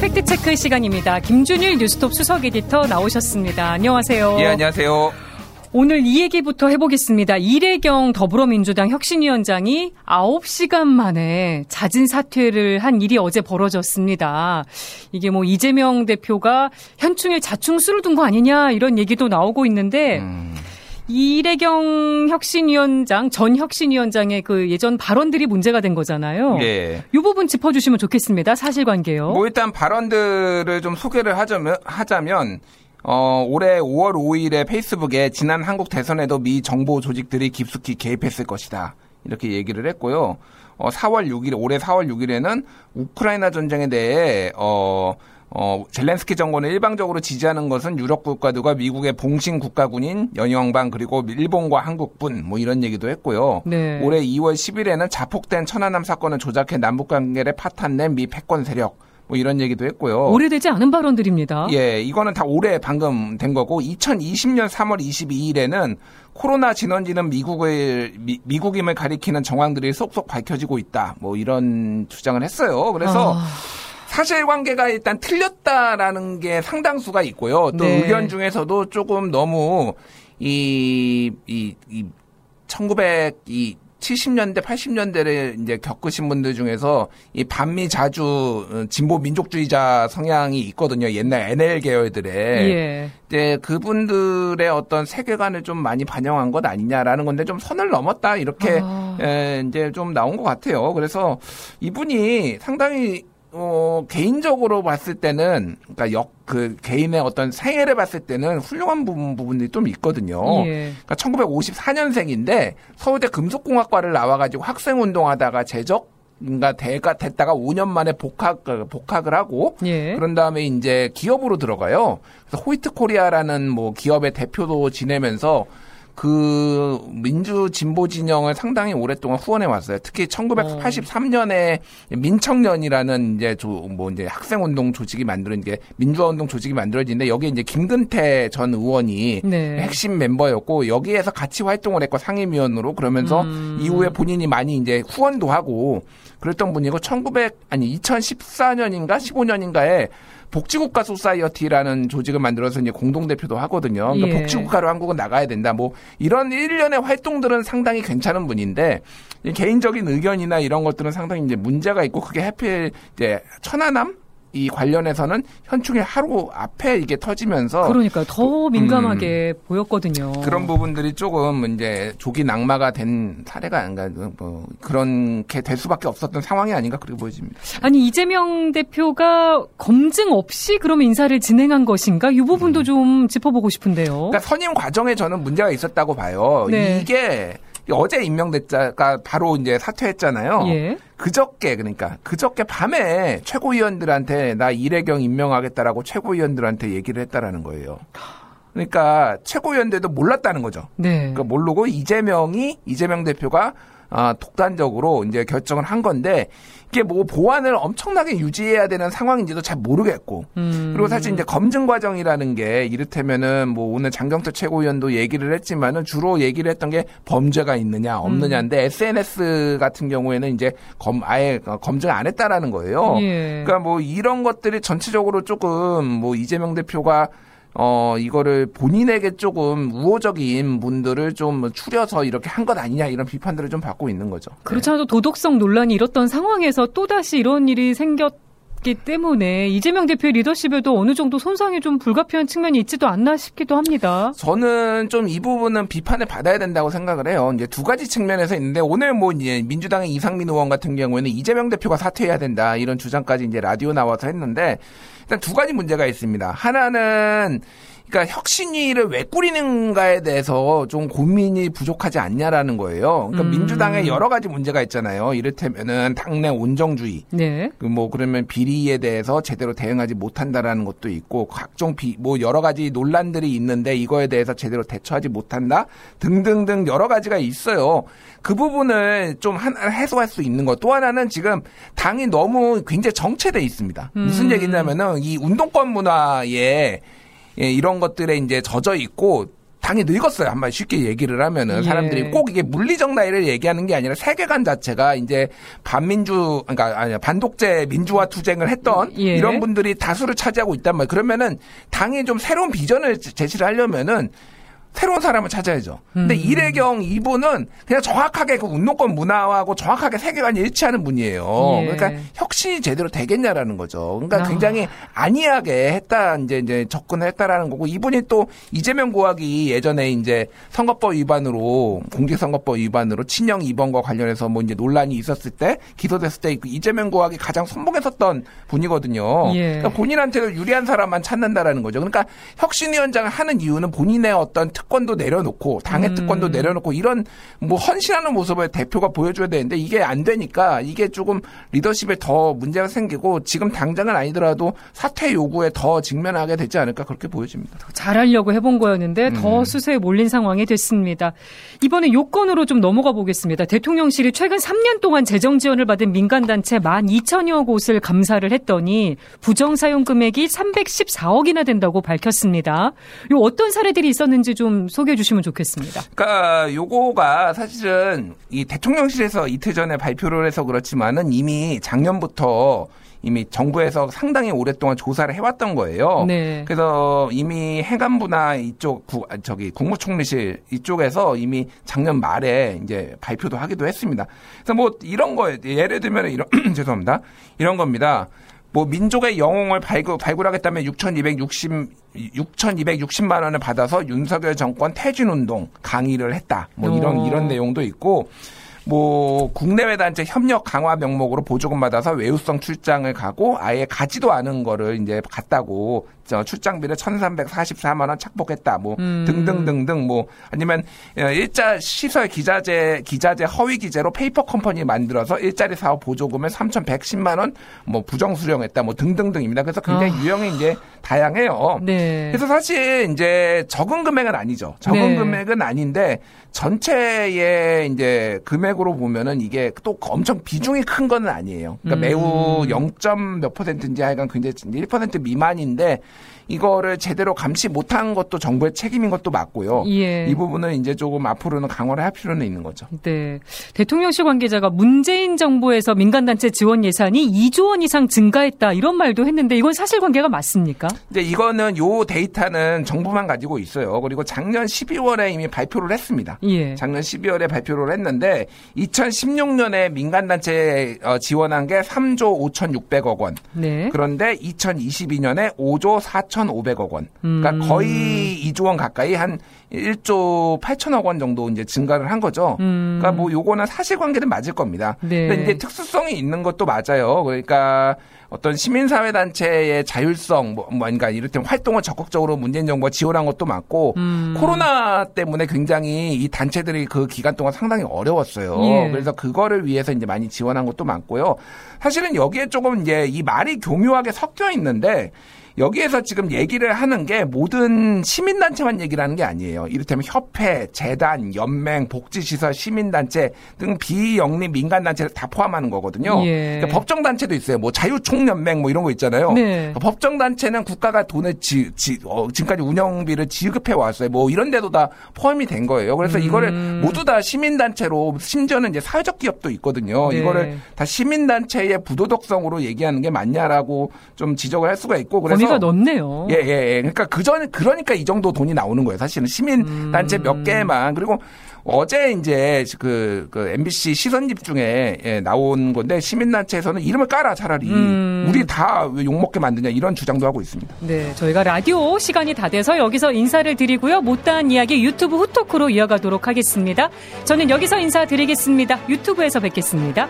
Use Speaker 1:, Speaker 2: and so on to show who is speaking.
Speaker 1: 팩트체크 시간입니다. 김준일 뉴스톱 수석 에디터 나오셨습니다. 안녕하세요.
Speaker 2: 예, 안녕하세요.
Speaker 1: 오늘 이 얘기부터 해보겠습니다. 이래경 더불어민주당 혁신위원장이 9시간 만에 잦은 사퇴를 한 일이 어제 벌어졌습니다. 이게 뭐 이재명 대표가 현충일 자충수를 둔 거 아니냐 이런 얘기도 나오고 있는데 음. 이래경 혁신위원장, 전 혁신위원장의 그 예전 발언들이 문제가 된 거잖아요. 예. 이 부분 짚어주시면 좋겠습니다. 사실관계요.
Speaker 2: 뭐 일단 발언들을 좀 소개를 하자면, 하자면 어, 올해 5월 5일에 페이스북에 지난 한국 대선에도 미 정보 조직들이 깊숙이 개입했을 것이다. 이렇게 얘기를 했고요. 어, 4월 6일, 올해 4월 6일에는 우크라이나 전쟁에 대해, 어, 어, 젤렌스키 정권을 일방적으로 지지하는 것은 유럽 국가들과 미국의 봉신 국가군인 연영방 그리고 일본과 한국뿐 뭐 이런 얘기도 했고요. 네. 올해 2월 10일에는 자폭된 천안함 사건을 조작해 남북 관계를 파탄낸 미 패권 세력 뭐 이런 얘기도 했고요.
Speaker 1: 오래되지 않은 발언들입니다.
Speaker 2: 예, 이거는 다 올해 방금 된 거고 2020년 3월 22일에는 코로나 진원지는 미국을 미, 국임을 가리키는 정황들이 속속 밝혀지고 있다. 뭐 이런 주장을 했어요. 그래서 아... 사실관계가 일단 틀렸다라는 게 상당수가 있고요. 또 네. 의견 중에서도 조금 너무 이, 이, 이, 1900, 이, 70년대, 80년대를 이제 겪으신 분들 중에서 이 반미 자주 어, 진보 민족주의자 성향이 있거든요. 옛날 NL 계열들의. 예. 네, 그분들의 어떤 세계관을 좀 많이 반영한 것 아니냐라는 건데 좀 선을 넘었다 이렇게 아. 에, 이제 좀 나온 것 같아요. 그래서 이분이 상당히 어, 개인적으로 봤을 때는, 그러니까 역, 그, 개인의 어떤 생애를 봤을 때는 훌륭한 부분, 부분들이 좀 있거든요. 예. 그러니까 1954년생인데 서울대 금속공학과를 나와가지고 학생운동 하다가 재적, 인가 대가 됐다가 5년 만에 복학 복학을 하고 예. 그런 다음에 이제 기업으로 들어가요. 그래서 호이트 코리아라는 뭐 기업의 대표도 지내면서 그 민주 진보 진영을 상당히 오랫동안 후원해 왔어요. 특히 1983년에 민청련이라는 이제 뭐 이제 학생 운동 조직이 만들어진 게 민주화 운동 조직이 만들어진데 여기에 이제 김근태 전 의원이 네. 핵심 멤버였고 여기에서 같이 활동을 했고 상임위원으로 그러면서 음. 이후에 본인이 많이 이제 후원도 하고 그랬던 분이고 1900 아니 2014년인가 15년인가에 복지국가 소사이어티라는 조직을 만들어서 이제 공동대표도 하거든요. 그러니까 예. 복지국가로 한국은 나가야 된다. 뭐 이런 일련의 활동들은 상당히 괜찮은 분인데 개인적인 의견이나 이런 것들은 상당히 이제 문제가 있고 그게 해필 이제 천안함 이 관련해서는 현충일 하루 앞에 이게 터지면서
Speaker 1: 그러니까 더 민감하게 음, 보였거든요.
Speaker 2: 그런 부분들이 조금 이제 조기 낙마가 된 사례가 아닌가 뭐 그렇게 될 수밖에 없었던 상황이 아닌가 그렇게 보여집니다.
Speaker 1: 아니 이재명 대표가 검증 없이 그럼 인사를 진행한 것인가? 이 부분도 음. 좀 짚어보고 싶은데요.
Speaker 2: 그러니까 선임 과정에 저는 문제가 있었다고 봐요. 네. 이게 어제 임명됐자가 바로 이제 사퇴했잖아요. 예. 그저께 그러니까 그저께 밤에 최고위원들한테 나 이래경 임명하겠다라고 최고위원들한테 얘기를 했다라는 거예요. 그러니까 최고위원들도 몰랐다는 거죠. 네. 그러니까 모르고 이재명이 이재명 대표가 아, 독단적으로 이제 결정을 한 건데 이게 뭐 보안을 엄청나게 유지해야 되는 상황인지도 잘 모르겠고 음. 그리고 사실 이제 검증 과정이라는 게 이를테면은 뭐 오늘 장경태 최고위원도 얘기를 했지만은 주로 얘기를 했던 게 범죄가 있느냐 없느냐인데 음. SNS 같은 경우에는 이제 검 아예 검증 안 했다라는 거예요. 예. 그러니까 뭐 이런 것들이 전체적으로 조금 뭐 이재명 대표가 어, 이거를 본인에게 조금 우호적인 분들을 좀 추려서 이렇게 한 것 아니냐 이런 비판들을 좀 받고 있는 거죠.
Speaker 1: 그렇지 않아도 도덕성 논란이 일었던 상황에서 또다시 이런 일이 생겼 기 때문에 이재명 대표의 리더십에도 어느 정도 손상이 좀 불가피한 측면이 있지도 않나 싶기도 합니다.
Speaker 2: 저는 좀 이 부분은 비판을 받아야 된다고 생각을 해요. 이제 두 가지 측면에서 있는데 오늘 뭐 이제 민주당의 이상민 의원 같은 경우에는 이재명 대표가 사퇴해야 된다 이런 주장까지 이제 라디오 나와서 했는데 일단 두 가지 문제가 있습니다. 하나는 그러니까 혁신위를 왜 꾸리는가에 대해서 좀 고민이 부족하지 않냐라는 거예요. 그러니까 음. 민주당에 여러 가지 문제가 있잖아요. 이를테면은 당내 온정주의. 네. 그 뭐 그러면 비리에 대해서 제대로 대응하지 못한다라는 것도 있고 각종 비 뭐 여러 가지 논란들이 있는데 이거에 대해서 제대로 대처하지 못한다 등등등 여러 가지가 있어요. 그 부분을 좀 하나 해소할 수 있는 것. 또 하나는 지금 당이 너무 굉장히 정체돼 있습니다. 무슨 음. 얘기냐면은 이 운동권 문화에 예, 이런 것들에 이제 젖어 있고 당이 늙었어요. 한마디 쉽게 얘기를 하면은
Speaker 1: 예.
Speaker 2: 사람들이 꼭 이게 물리적 나이를 얘기하는 게 아니라 세계관 자체가 이제 반민주 그러니까 아니 반독재 민주화 투쟁을 했던
Speaker 1: 예.
Speaker 2: 이런 분들이 다수를 차지하고 있단 말이에요. 그러면은 당이 좀 새로운 비전을 제시를 하려면은 새로운 사람을 찾아야죠. 근데
Speaker 1: 음.
Speaker 2: 이래경 이분은 그냥 정확하게 그 운동권 문화하고 정확하게 세계관이 일치하는 분이에요.
Speaker 1: 예.
Speaker 2: 그러니까 혁신이 제대로 되겠냐라는 거죠. 그러니까
Speaker 1: 아.
Speaker 2: 굉장히 안이하게 했다 이제 이제 접근을 했다라는 거고 이분이 또 이재명 고학이 예전에 이제 선거법 위반으로 공직선거법 위반으로 친형 입원과 관련해서 뭐 이제 논란이 있었을 때 기소됐을 때그 이재명 고학이 가장 선봉했었던 분이거든요.
Speaker 1: 예.
Speaker 2: 그러니까 본인한테 유리한 사람만 찾는다라는 거죠. 그러니까 혁신위원장을 하는 이유는 본인의 어떤 특권도 내려놓고 당의
Speaker 1: 음.
Speaker 2: 특권도 내려놓고 이런 뭐 헌신하는 모습을 대표가 보여줘야 되는데 이게 안 되니까 이게 조금 리더십에 더 문제가 생기고 지금 당장은 아니더라도 사퇴 요구에 더 직면하게 되지 않을까 그렇게 보여집니다.
Speaker 1: 잘하려고 해본 거였는데 더
Speaker 2: 음.
Speaker 1: 수세에 몰린 상황이 됐습니다. 이번에 요건으로 좀 넘어가 보겠습니다. 대통령실이 최근 3년 동안 재정 지원을 받은 민간단체 12,000여 곳을 감사를 했더니 부정 사용 금액이 314억이나 된다고 밝혔습니다. 요 어떤 사례들이 있었는지 좀 소개해 주시면 좋겠습니다.
Speaker 2: 그러니까 요거가 사실은 이 대통령실에서 이틀 전에 발표를 해서 그렇지만은 이미 작년부터 이미 정부에서 상당히 오랫동안 조사를 해왔던 거예요.
Speaker 1: 네.
Speaker 2: 그래서 이미 해관부나 이쪽 구, 아, 저기 국무총리실 이쪽에서 이미 작년 말에 이제 발표도 하기도 했습니다. 그래서 뭐 이런 거에 예를 들면 이런 죄송합니다. 이런 겁니다. 뭐 민족의 영웅을 발굴, 발굴하겠다면 6,260 6,260만 원을 받아서 윤석열 정권 퇴진 운동 강의를 했다. 뭐 이런
Speaker 1: 오.
Speaker 2: 이런 내용도 있고 뭐 국내외 단체 협력 강화 명목으로 보조금 받아서 외유성 출장을 가고 아예 가지도 않은 거를 이제 갔다고 저 출장비를 1,344만 원 착복했다. 뭐
Speaker 1: 음.
Speaker 2: 등등등등 뭐 아니면 어, 일자 시설 기자재 기자재 허위 기재로 페이퍼 컴퍼니 만들어서 일자리 사업 보조금을 3,110만 원 뭐 부정 수령했다. 뭐 등등등입니다. 그래서 굉장히
Speaker 1: 아.
Speaker 2: 유형이 이제 다양해요.
Speaker 1: 네.
Speaker 2: 그래서 사실 이제 적은 금액은 아니죠. 적은
Speaker 1: 네.
Speaker 2: 금액은 아닌데 전체의 이제 금액 으로 보면은 이게 또 엄청 비중이 큰 건 아니에요. 그러니까
Speaker 1: 음.
Speaker 2: 매우 0. 몇 퍼센트인지 하여간 굉장히 1% 미만인데 이거를 제대로 감시 못한 것도 정부의 책임인 것도 맞고요.
Speaker 1: 예.
Speaker 2: 이 부분은 이제 조금 앞으로는 강화를 할 필요는 있는 거죠.
Speaker 1: 네. 대통령실 관계자가 문재인 정부에서 민간단체 지원 예산이 2조 원 이상 증가했다 이런 말도 했는데 이건 사실관계가 맞습니까?
Speaker 2: 이제 이거는 요 데이터는 정부만 가지고 있어요. 그리고 작년 12월에 이미 발표를 했습니다.
Speaker 1: 예.
Speaker 2: 작년 12월에 발표를 했는데 2016년에 민간단체 어, 지원한 게 3조 5,600억 원.
Speaker 1: 네.
Speaker 2: 그런데 2022년에 5조 4,500억 원. 그러니까
Speaker 1: 음.
Speaker 2: 거의 2조 원 가까이 한 1조 8천억 원 정도 이제 증가를 한 거죠.
Speaker 1: 음.
Speaker 2: 그러니까 뭐 요거는 사실관계는 맞을 겁니다.
Speaker 1: 네.
Speaker 2: 근데 이제 특수성이 있는 것도 맞아요. 그러니까 어떤 시민사회단체의 자율성, 뭐, 뭐, 그러니까 이를테면 활동을 적극적으로 문재인 정부가 지원한 것도 맞고,
Speaker 1: 음.
Speaker 2: 코로나 때문에 굉장히 이 단체들이 그 기간 동안 상당히 어려웠어요.
Speaker 1: 예.
Speaker 2: 그래서 그거를 위해서 이제 많이 지원한 것도 많고요. 사실은 여기에 조금 이제 이 말이 교묘하게 섞여 있는데, 여기에서 지금 얘기를 하는 게 모든 시민단체만 얘기를 하는 게 아니에요. 이를테면 협회, 재단, 연맹, 복지시설, 시민단체 등 비영리 민간단체를 다 포함하는 거거든요.
Speaker 1: 예.
Speaker 2: 그러니까 법정단체도 있어요. 뭐 자유총연맹 뭐 이런 거 있잖아요.
Speaker 1: 네.
Speaker 2: 그러니까 법정단체는 국가가 돈을 지, 지, 어, 지금까지 운영비를 지급해 왔어요. 뭐 이런 데도 다 포함이 된 거예요. 그래서
Speaker 1: 음.
Speaker 2: 이거를 모두 다 시민단체로 심지어는 이제 사회적 기업도 있거든요.
Speaker 1: 네.
Speaker 2: 이거를 다 시민단체의 부도덕성으로 얘기하는 게 맞냐라고 좀 지적을 할 수가 있고 그래서
Speaker 1: 범위가 넓네요.
Speaker 2: 예, 예, 예. 그러니까 그 전, 그러니까 이 정도 돈이 나오는 거예요. 사실은 시민 단체
Speaker 1: 음.
Speaker 2: 몇 개만. 그리고 어제 이제 그, 그 MBC 시선 집 중에 예, 나온 건데 시민단체에서는 이름을 깔아 차라리.
Speaker 1: 음.
Speaker 2: 우리 다왜 욕먹게 만드냐 이런 주장도 하고 있습니다.
Speaker 1: 네, 저희가 라디오 시간이 다 돼서 여기서 인사를 드리고요. 못다한 이야기 유튜브 후토크로 이어가도록 하겠습니다. 저는 여기서 인사드리겠습니다. 유튜브에서 뵙겠습니다.